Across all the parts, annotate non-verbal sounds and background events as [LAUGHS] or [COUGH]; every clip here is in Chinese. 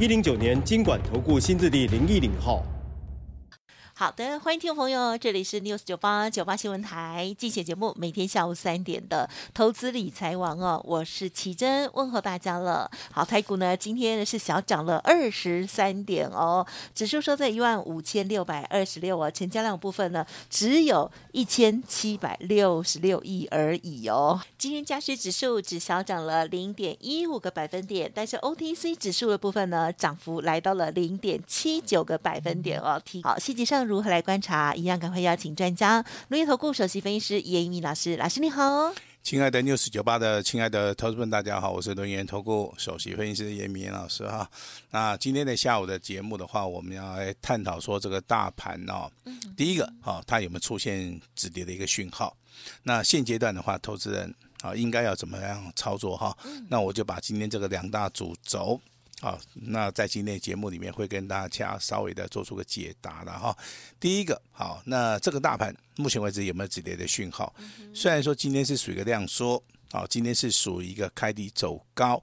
一零九年金管投顾新字第零一零号。好的，欢迎听众朋友，这里是 News 九八九八新闻台，竞选节目，每天下午三点的投资理财王哦，我是奇珍，问候大家了。好，台股呢今天是小涨了二十三点哦，指数收在一万五千六百二十六哦，成交量部分呢只有一千七百六十六亿而已哦。今天加权指数只小涨了零点一五个百分点，但是 OTC 指数的部分呢涨幅来到了零点七九个百分点哦。提好，细节上。如何来观察？一样赶快邀请专家，轮源投顾首席分析师严一民老师，老师你好。亲爱的 News 九八的亲爱的投资们，大家好，我是轮源投顾首席分析师严一民老师哈。那今天的下午的节目的话，我们要来探讨说这个大盘哦，嗯、第一个哈，它有没有出现止跌的一个讯号？那现阶段的话，投资人啊应该要怎么样操作哈？那我就把今天这个两大主轴。好，那在今天节目里面会跟大家稍微的做出个解答了哈。第一个，好，那这个大盘目前为止有没有止跌的讯号？虽然说今天是属于一个量缩，好，今天是属于一个开低走高，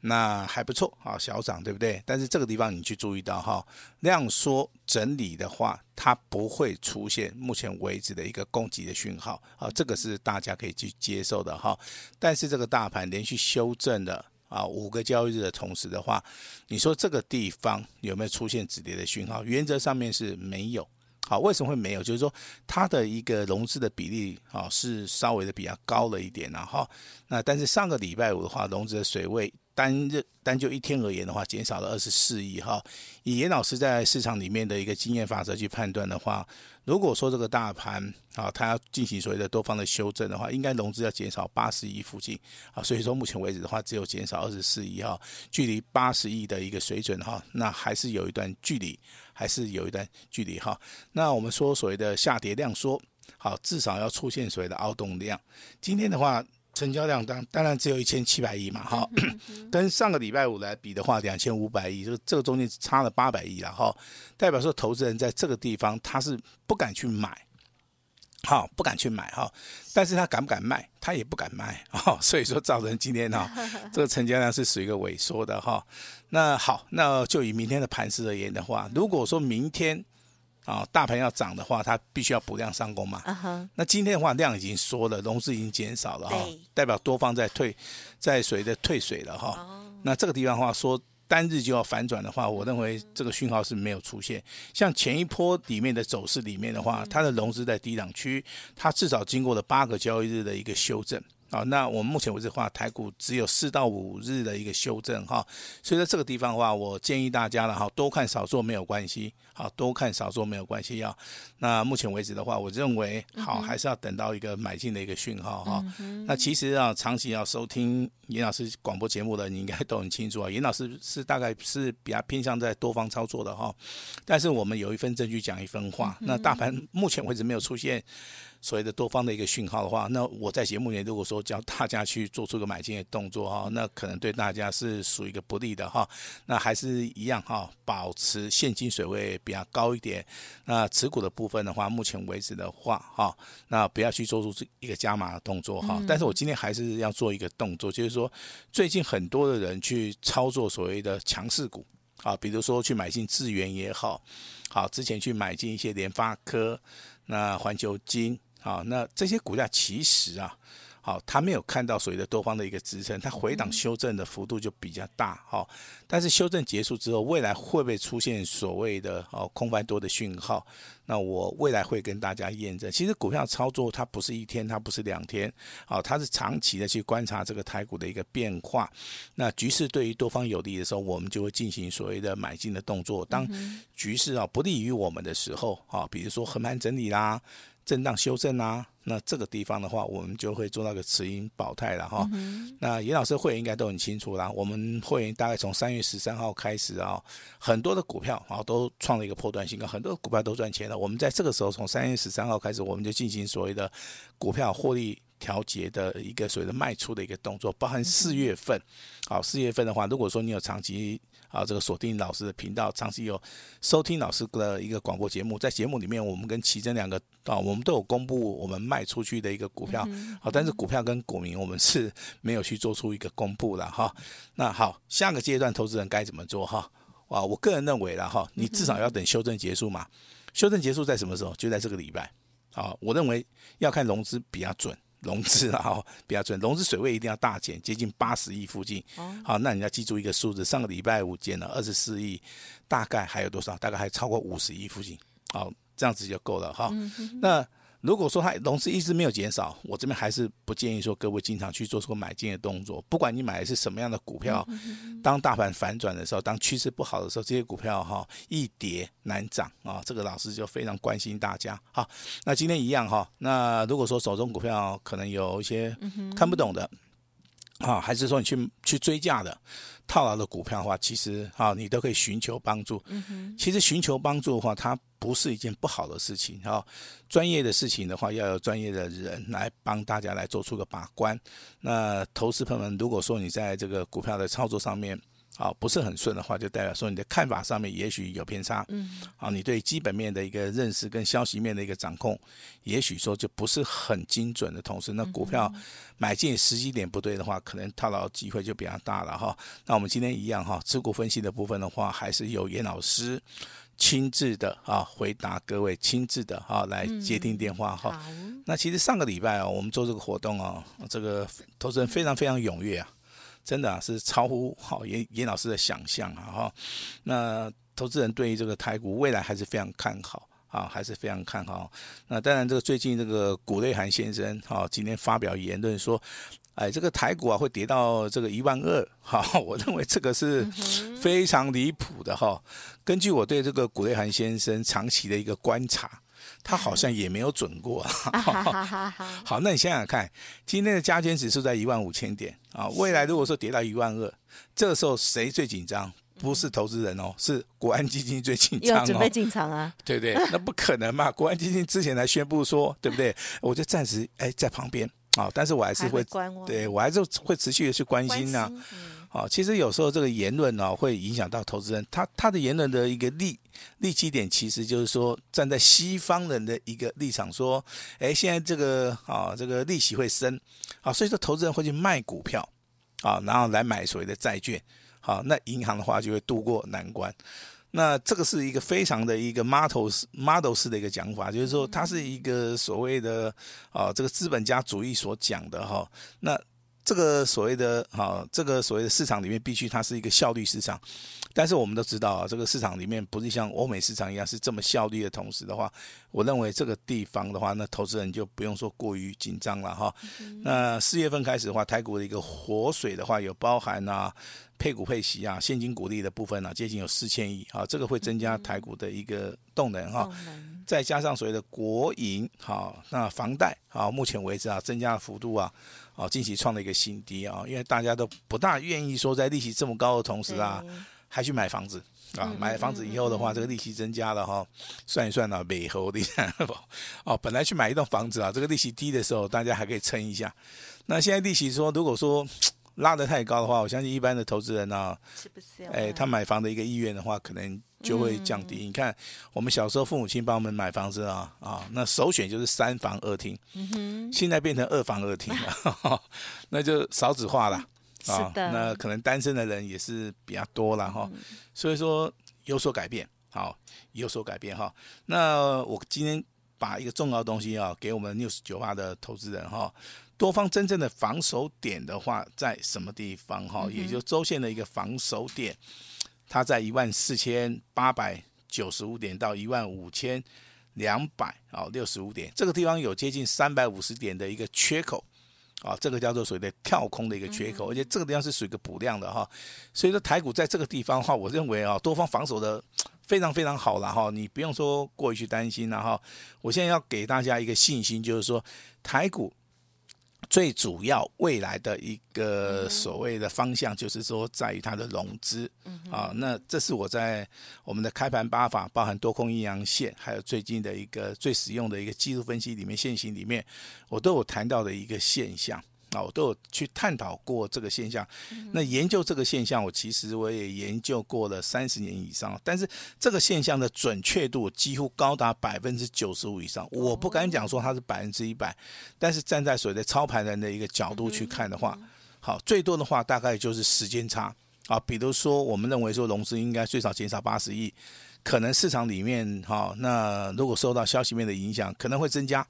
那还不错，好，小涨对不对？但是这个地方你去注意到哈，量缩整理的话，它不会出现目前为止的一个攻击的讯号，好，这个是大家可以去接受的哈。但是这个大盘连续修正的。啊，五个交易日的同时的话，你说这个地方有没有出现止跌的讯号？原则上面是没有。好，为什么会没有？就是说它的一个融资的比例啊是稍微的比较高了一点，然后那但是上个礼拜五的话，融资的水位。单日单就一天而言的话，减少了二十四亿哈。以严老师在市场里面的一个经验法则去判断的话，如果说这个大盘啊，它要进行所谓的多方的修正的话，应该融资要减少八十亿附近啊。所以说目前为止的话，只有减少二十四亿哈，距离八十亿的一个水准哈，那还是有一段距离，还是有一段距离哈。那我们说所谓的下跌量缩，好，至少要出现所谓的凹动量。今天的话。成交量当当然只有一千七百亿嘛，哈，[COUGHS] 跟上个礼拜五来比的话，两千五百亿，就这个中间差了八百亿了哈，代表说投资人在这个地方他是不敢去买，好，不敢去买哈，但是他敢不敢卖？他也不敢卖 [LAUGHS] 哈，所以说造成今天哈，[LAUGHS] 这个成交量是属于一个萎缩的哈。那好，那就以明天的盘势而言的话，如果说明天。啊，大盘要涨的话，它必须要补量上攻嘛。Uh huh. 那今天的话，量已经缩了，融资已经减少了哈，对代表多方在退，在随着退水了哈。Oh. 那这个地方的话，说单日就要反转的话，我认为这个讯号是没有出现。像前一波里面的走势里面的话，它的融资在低档区，它至少经过了八个交易日的一个修正。好，那我们目前为止的话，台股只有四到五日的一个修正哈，所以在这个地方的话，我建议大家了哈，多看少做没有关系，好，多看少做没有关系啊。那目前为止的话，我认为好还是要等到一个买进的一个讯号哈。那其实啊，长期要收听严老师广播节目的，你应该都很清楚啊。严老师是大概是比较偏向在多方操作的哈，但是我们有一份证据讲一分话，那大盘目前为止没有出现。所谓的多方的一个讯号的话，那我在节目里如果说教大家去做出个买进的动作哈，那可能对大家是属于一个不利的哈。那还是一样哈，保持现金水位比较高一点。那持股的部分的话，目前为止的话哈，那不要去做出一个加码的动作哈。但是我今天还是要做一个动作，就是说最近很多的人去操作所谓的强势股啊，比如说去买进智源也好，好之前去买进一些联发科、那环球金，啊，那这些股价其实啊，好，它没有看到所谓的多方的一个支撑，它回档修正的幅度就比较大，哈，但是修正结束之后，未来会不会出现所谓的哦空翻多的讯号？那我未来会跟大家验证。其实股票操作它不是一天，它不是两天，好，它是长期的去观察这个台股的一个变化。那局势对于多方有利的时候，我们就会进行所谓的买进的动作。当局势啊不利于我们的时候，啊，比如说横盘整理啦。震荡修正啊，那这个地方的话，我们就会做到个持盈保泰了哈。那严老师会员应该都很清楚啦，我们会员大概从三月十三号开始啊，很多的股票啊都创了一个破断新高，很多股票都赚钱了。我们在这个时候，从三月十三号开始，我们就进行所谓的股票获利调节的一个所谓的卖出的一个动作，包含四月份。好，四月份的话，如果说你有长期。啊，这个锁定老师的频道，长期有收听老师的一个广播节目，在节目里面，我们跟奇珍两个啊，我们都有公布我们卖出去的一个股票，好，但是股票跟股民我们是没有去做出一个公布的哈。那好，下个阶段投资人该怎么做哈？啊，我个人认为了哈，你至少要等修正结束嘛，修正结束在什么时候？就在这个礼拜。啊，我认为要看融资比较准。融资啊，比较准，融资水位一定要大减，接近八十亿附近。好，那你要记住一个数字，上个礼拜五减了二十四亿，大概还有多少？大概还超过五十亿附近。好，这样子就够了哈。那。如果说它融资一直没有减少，我这边还是不建议说各位经常去做出个买进的动作。不管你买的是什么样的股票，当大盘反转的时候，当趋势不好的时候，这些股票哈易跌难涨啊。这个老师就非常关心大家。好，那今天一样哈。那如果说手中股票可能有一些看不懂的。啊，还是说你去去追价的套牢的股票的话，其实啊，你都可以寻求帮助。其实寻求帮助的话，它不是一件不好的事情。哈，专业的事情的话，要有专业的人来帮大家来做出个把关。那投资朋友们，如果说你在这个股票的操作上面，好，不是很顺的话，就代表说你的看法上面也许有偏差。嗯，啊，你对基本面的一个认识跟消息面的一个掌控，也许说就不是很精准的同时，那股票买进时机点不对的话，可能套牢机会就比较大了哈。那我们今天一样哈，持股分析的部分的话，还是由严老师亲自的啊回答各位，亲自的啊来接听电话哈。那其实上个礼拜啊，我们做这个活动啊，这个投资人非常非常踊跃啊。真的啊，是超乎好严严老师的想象啊哈。那投资人对于这个台股未来还是非常看好啊，还是非常看好。那当然，这个最近这个谷瑞涵先生哈，今天发表言论说，哎，这个台股啊会跌到这个一万二哈。[LAUGHS] 我认为这个是非常离谱的哈。根据我对这个谷瑞涵先生长期的一个观察。他好像也没有准过，[LAUGHS] 好，那你想想看，今天的加权指数在一万五千点啊，未来如果说跌到一万二，这个时候谁最紧张？不是投资人哦，是国安基金最紧张哦。准备进场啊？[LAUGHS] 对不对？那不可能嘛！国安基金之前才宣布说，对不对？我就暂时哎在旁边啊，但是我还是会，对我还是会持续的去关心呐。好，其实有时候这个言论呢，会影响到投资人。他他的言论的一个利利基点，其实就是说站在西方人的一个立场说，哎，现在这个啊，这个利息会升，啊，所以说投资人会去卖股票，啊，然后来买所谓的债券，好，那银行的话就会渡过难关。那这个是一个非常的一个 model model 式的一个讲法，就是说它是一个所谓的啊，这个资本家主义所讲的哈，那。这个所谓的哈，这个所谓的市场里面，必须它是一个效率市场。但是我们都知道啊，这个市场里面不是像欧美市场一样是这么效率的同时的话，我认为这个地方的话，那投资人就不用说过于紧张了哈。那四月份开始的话，台股的一个活水的话，有包含啊配股配息啊现金股利的部分啊，接近有四千亿啊，这个会增加台股的一个动能哈。再加上所谓的国营好，那房贷啊，目前为止啊，增加的幅度啊。哦，近期创了一个新低啊，因为大家都不大愿意说在利息这么高的同时啊，还去买房子啊。买房子以后的话，这个利息增加了哈，算一算呢，美猴的哦，本来去买一栋房子啊，这个利息低的时候，大家还可以撑一下。那现在利息说，如果说。[TSK] 拉得太高的话，我相信一般的投资人呢、啊，哎，他买房的一个意愿的话，可能就会降低。嗯、你看，我们小时候父母亲帮我们买房子啊，啊，那首选就是三房二厅，嗯、哼现在变成二房二厅了，[LAUGHS] 那就少子化了啊。的那可能单身的人也是比较多了哈，嗯、所以说有所改变，好，有所改变哈。那我今天把一个重要的东西啊，给我们 News 98的投资人哈。多方真正的防守点的话，在什么地方？哈，也就周线的一个防守点，它在一万四千八百九十五点到一万五千两百啊六十五点，这个地方有接近三百五十点的一个缺口啊，这个叫做所谓的跳空的一个缺口，而且这个地方是属于一个补量的哈，所以说台股在这个地方的话，我认为啊，多方防守的。非常非常好了哈，你不用说过于去担心了哈。我现在要给大家一个信心，就是说台股。最主要未来的一个所谓的方向，就是说在于它的融资啊。那这是我在我们的开盘八法，包含多空阴阳线，还有最近的一个最实用的一个技术分析里面，现行里面，我都有谈到的一个现象。啊，我都有去探讨过这个现象。那研究这个现象，我其实我也研究过了三十年以上。但是这个现象的准确度几乎高达百分之九十五以上。我不敢讲说它是百分之一百，但是站在所谓的操盘人的一个角度去看的话，好，最多的话大概就是时间差。啊，比如说我们认为说融资应该最少减少八十亿，可能市场里面哈，那如果受到消息面的影响，可能会增加，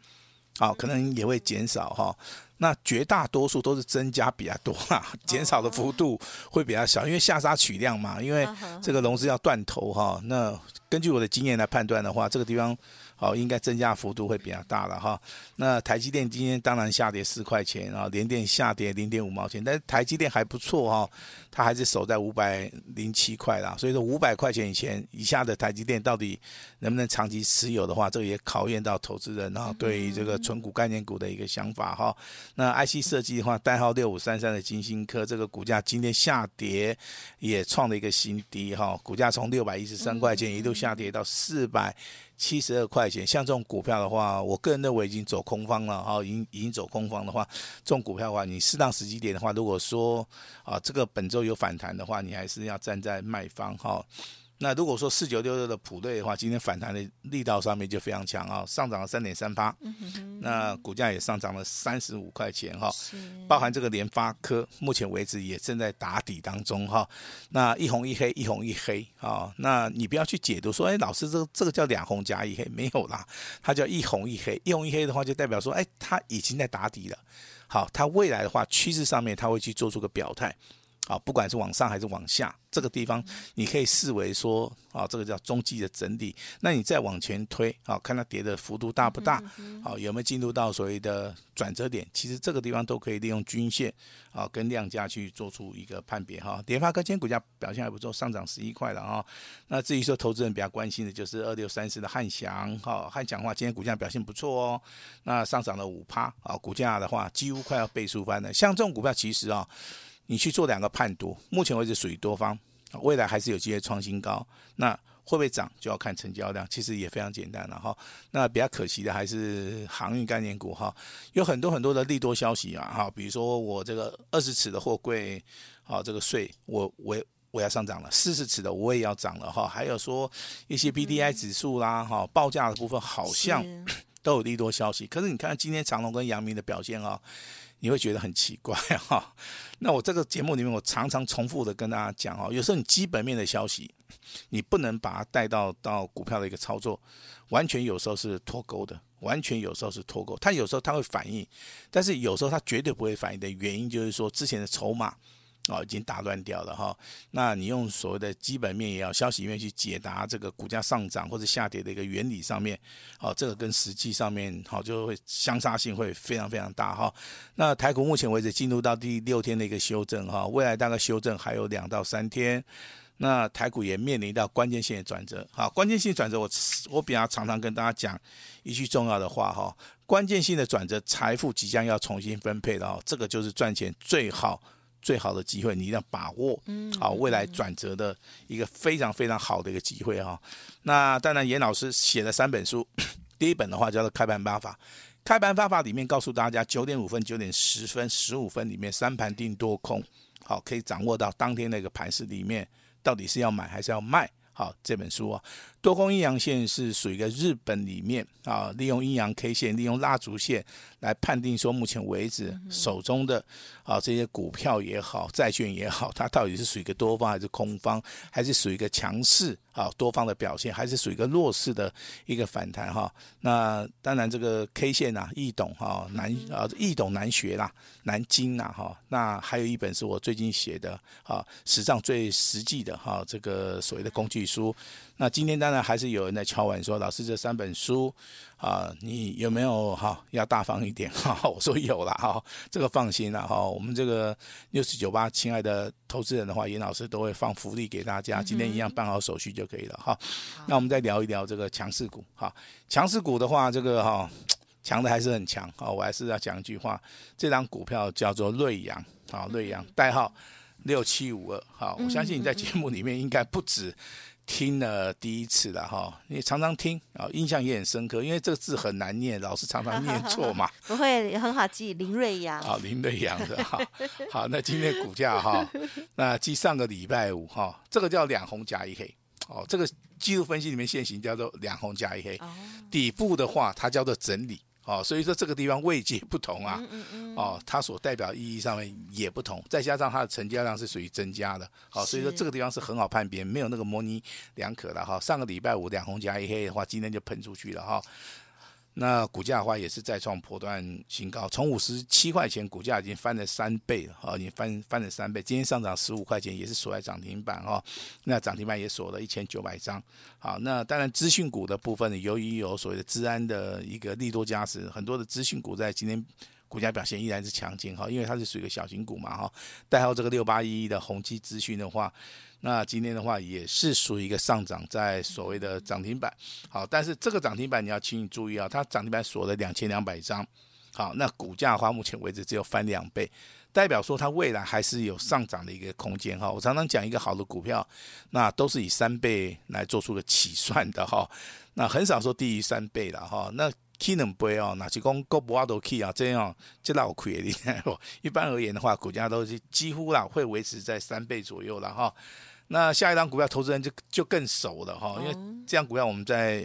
好，可能也会减少哈。那绝大多数都是增加比较多啦，减少的幅度会比较小，因为下杀取量嘛，因为这个融资要断头哈。那根据我的经验来判断的话，这个地方。好，应该增加幅度会比较大了哈。那台积电今天当然下跌四块钱啊，联电下跌零点五毛钱，但是台积电还不错哈，它还是守在五百零七块啦。所以说五百块钱以前以下的台积电到底能不能长期持有的话，这个也考验到投资人啊对于这个纯股概念股的一个想法哈。那 IC 设计的话，代号六五三三的金星科这个股价今天下跌也创了一个新低哈，股价从六百一十三块钱一路下跌到四百。七十二块钱，像这种股票的话，我个人认为已经走空方了哈，已经已经走空方的话，这种股票的话，你适当时机点的话，如果说啊这个本周有反弹的话，你还是要站在卖方哈。那如果说四九六六的普瑞的话，今天反弹的力道上面就非常强啊，上涨了三点三八，那股价也上涨了三十五块钱哈，包含这个联发科，目前为止也正在打底当中哈。那一红一黑，一红一黑啊，那你不要去解读说，哎，老师这个这个叫两红加一黑，没有啦，它叫一红一黑，一红一黑的话就代表说，哎，它已经在打底了，好，它未来的话趋势上面它会去做出个表态。啊，不管是往上还是往下，这个地方你可以视为说啊，这个叫中继的整理。那你再往前推啊，看它跌的幅度大不大？好，有没有进入到所谓的转折点？其实这个地方都可以利用均线啊跟量价去做出一个判别哈。联发科今天股价表现还不错，上涨十一块了啊。那至于说投资人比较关心的就是二六三四的汉翔哈，汉翔的话今天股价表现不错哦，那上涨了五趴啊，股价的话几乎快要倍数翻了。像这种股票其实啊。你去做两个判读，目前为止属于多方，未来还是有机会创新高。那会不会涨，就要看成交量，其实也非常简单了哈。那比较可惜的还是航运概念股哈，有很多很多的利多消息啊哈，比如说我这个二十尺的货柜，啊这个税我我我要上涨了，四十尺的我也要涨了哈，还有说一些 BDI 指数啦哈，报价的部分好像都有利多消息，可是你看今天长隆跟阳明的表现啊。你会觉得很奇怪哈，那我这个节目里面，我常常重复的跟大家讲哦，有时候你基本面的消息，你不能把它带到到股票的一个操作，完全有时候是脱钩的，完全有时候是脱钩，它有时候它会反应，但是有时候它绝对不会反应的原因就是说之前的筹码。哦，已经打乱掉了哈。那你用所谓的基本面也要消息面去解答这个股价上涨或者下跌的一个原理上面，哦，这个跟实际上面好就会相差性会非常非常大哈。那台股目前为止进入到第六天的一个修正哈，未来大概修正还有两到三天。那台股也面临到关键性的转折，好，关键性转折我我比较常常跟大家讲一句重要的话哈，关键性的转折，财富即将要重新分配了，这个就是赚钱最好。最好的机会，你一定要把握，好，未来转折的一个非常非常好的一个机会哈。那当然，严老师写了三本书，[CLEARS THROAT] 第一本的话叫做《开盘八法》，开盘八法里面告诉大家，九点五分、九点十分、十五分里面三盘定多空，好，可以掌握到当天那个盘势里面到底是要买还是要卖。好，这本书啊，多空阴阳线是属于一个日本里面啊，利用阴阳 K 线，利用蜡烛线来判定说，目前为止手中的啊这些股票也好，债券也好，它到底是属于一个多方还是空方，还是属于一个强势啊多方的表现，还是属于一个弱势的一个反弹哈？那当然这个 K 线啊，易懂哈，难啊易懂难学啦，难精呐哈。那还有一本是我最近写的啊，史上最实际的哈这个所谓的工具。具书。那今天当然还是有人在敲碗说，老师这三本书啊，你有没有哈要大方一点 [LAUGHS] 哈？我说有了哈，这个放心了哈。我们这个六四九八，亲爱的投资人的话，严老师都会放福利给大家，今天一样办好手续就可以了哈。那我们再聊一聊这个强势股哈，强势股的话，这个哈强的还是很强啊。我还是要讲一句话，这张股票叫做瑞阳啊，瑞阳代号六七五二。好，我相信你在节目里面应该不止。听了第一次了哈，你常常听啊，印象也很深刻，因为这个字很难念，老是常常念错嘛。[LAUGHS] 不会很好记，林瑞阳。啊，林瑞阳的哈。[LAUGHS] 好，那今天股价哈，那继上个礼拜五哈，这个叫两红加一黑。哦，这个技术分析里面现行叫做两红加一黑。底部的话，它叫做整理。哦，所以说这个地方位阶不同啊，哦，它所代表意义上面也不同，再加上它的成交量是属于增加的，好，所以说这个地方是很好判别，没有那个模棱两可的哈。上个礼拜五两红加一黑的话，今天就喷出去了哈。那股价的话也是再创破段新高，从五十七块钱股价已经翻了三倍了，哈，已经翻翻了三倍。今天上涨十五块钱，也是锁在涨停板哈。那涨停板也锁了一千九百张。好，那当然资讯股的部分，由于有所谓的治安的一个利多加持，很多的资讯股在今天股价表现依然是强劲哈，因为它是属于一个小型股嘛哈。代号这个六八一一的宏基资讯的话。那今天的话也是属于一个上涨，在所谓的涨停板。好，但是这个涨停板你要请你注意啊，它涨停板锁了两千两百张。好，那股价的话，目前为止只有翻两倍，代表说它未来还是有上涨的一个空间哈。我常常讲一个好的股票，那都是以三倍来做出个起算的哈。那很少说低于三倍的哈。那 key 能倍哦，那就讲高不阿多 key 啊，这样这老亏的。[LAUGHS] 一般而言的话，股价都是几乎啦会维持在三倍左右了哈。那下一档股票，投资人就就更熟了哈，因为这样股票我们在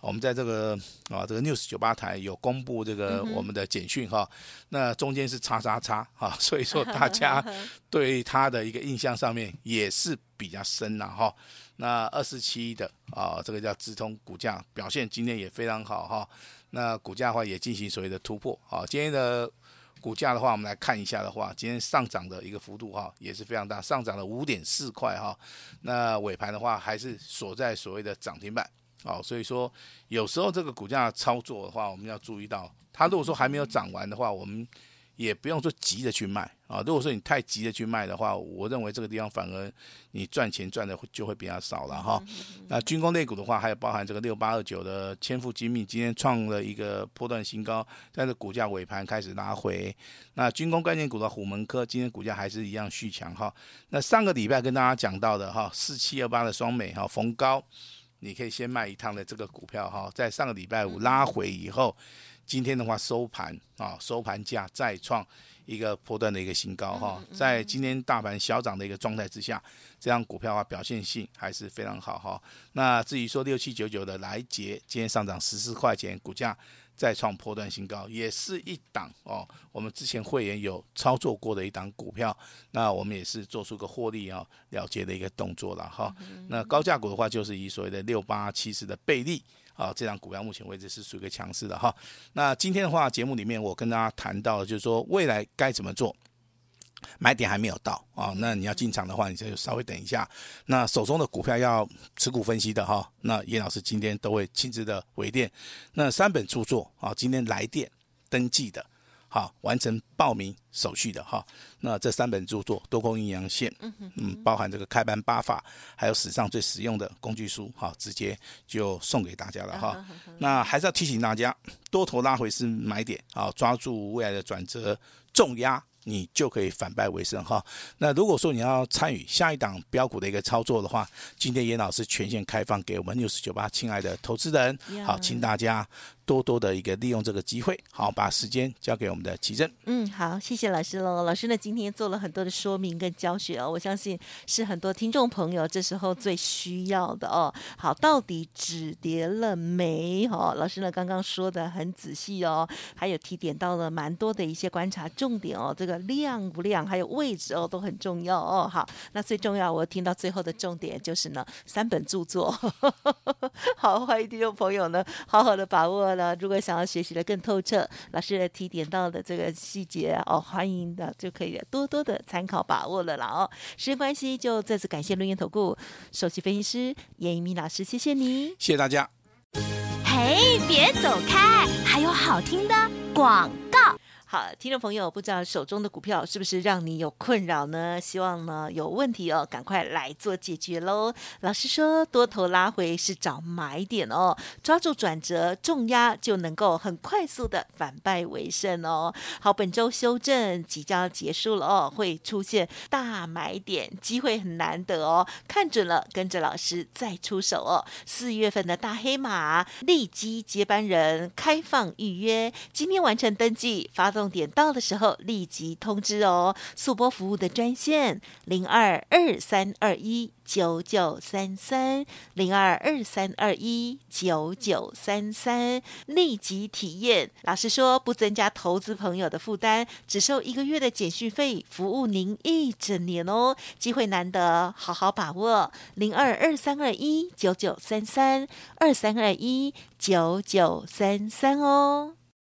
我们在这个啊这个 News 九八台有公布这个我们的简讯哈，那中间是叉叉叉哈，[LAUGHS] 所以说大家对它的一个印象上面也是比较深了哈。那二四七的啊，这个叫直通股价表现今天也非常好哈，那股价的话也进行所谓的突破啊，今天的。股价的话，我们来看一下的话，今天上涨的一个幅度哈，也是非常大，上涨了五点四块哈。那尾盘的话，还是锁在所谓的涨停板，啊，所以说有时候这个股价操作的话，我们要注意到，它如果说还没有涨完的话，我们。也不用说急着去卖啊，如果说你太急着去卖的话，我认为这个地方反而你赚钱赚的就会比较少了哈。那军工类股的话，还有包含这个六八二九的千富精密，今天创了一个波段新高，但是股价尾盘开始拉回。那军工概念股的虎门科，今天股价还是一样续强哈。那上个礼拜跟大家讲到的哈，四七二八的双美哈逢高，你可以先卖一趟的这个股票哈，在上个礼拜五拉回以后。今天的话收盘啊，收盘价再创一个波段的一个新高哈，在今天大盘小涨的一个状态之下，这样股票啊表现性还是非常好哈。那至于说六七九九的来杰，今天上涨十四块钱，股价再创波段新高，也是一档哦。我们之前会员有操作过的一档股票，那我们也是做出个获利啊了结的一个动作了哈。那高价股的话，就是以所谓的六八七四的倍利。啊，这档股票目前为止是属于一个强势的哈。那今天的话，节目里面我跟大家谈到，就是说未来该怎么做，买点还没有到啊。那你要进场的话，你就稍微等一下。那手中的股票要持股分析的哈，那严老师今天都会亲自的回电。那三本著作啊，今天来电登记的。好，完成报名手续的哈，那这三本著作多空阴阳线，嗯，包含这个开盘八法，还有史上最实用的工具书，好，直接就送给大家了哈。那还是要提醒大家，多头拉回是买点，啊，抓住未来的转折重压。你就可以反败为胜哈。那如果说你要参与下一档标股的一个操作的话，今天严老师全线开放给我们六四九八亲爱的投资人，好，请大家多多的一个利用这个机会，好，把时间交给我们的奇珍。嗯，好，谢谢老师喽。老师呢今天做了很多的说明跟教学哦，我相信是很多听众朋友这时候最需要的哦。好，到底止跌了没？哦，老师呢刚刚说的很仔细哦，还有提点到了蛮多的一些观察重点哦，这个。量不量，还有位置哦，都很重要哦。好，那最重要，我听到最后的重点就是呢，三本著作。[LAUGHS] 好，欢迎听众朋友呢，好好的把握了，如果想要学习的更透彻，老师提点到的这个细节哦，欢迎的就可以多多的参考把握了啦哦。时间关系，就再次感谢录音投顾首席分析师严一鸣老师，谢谢你，谢谢大家。嘿，别走开，还有好听的广告。好，听众朋友，不知道手中的股票是不是让你有困扰呢？希望呢有问题哦，赶快来做解决喽。老师说，多头拉回是找买点哦，抓住转折重压就能够很快速的反败为胜哦。好，本周修正即将结束了哦，会出现大买点，机会很难得哦，看准了，跟着老师再出手哦。四月份的大黑马利基接班人开放预约，今天完成登记发。重点到的时候立即通知哦，速播服务的专线零二二三二一九九三三零二二三二一九九三三，立即体验。老实说，不增加投资朋友的负担，只收一个月的简讯费，服务您一整年哦。机会难得，好好把握。零二二三二一九九三三二三二一九九三三哦。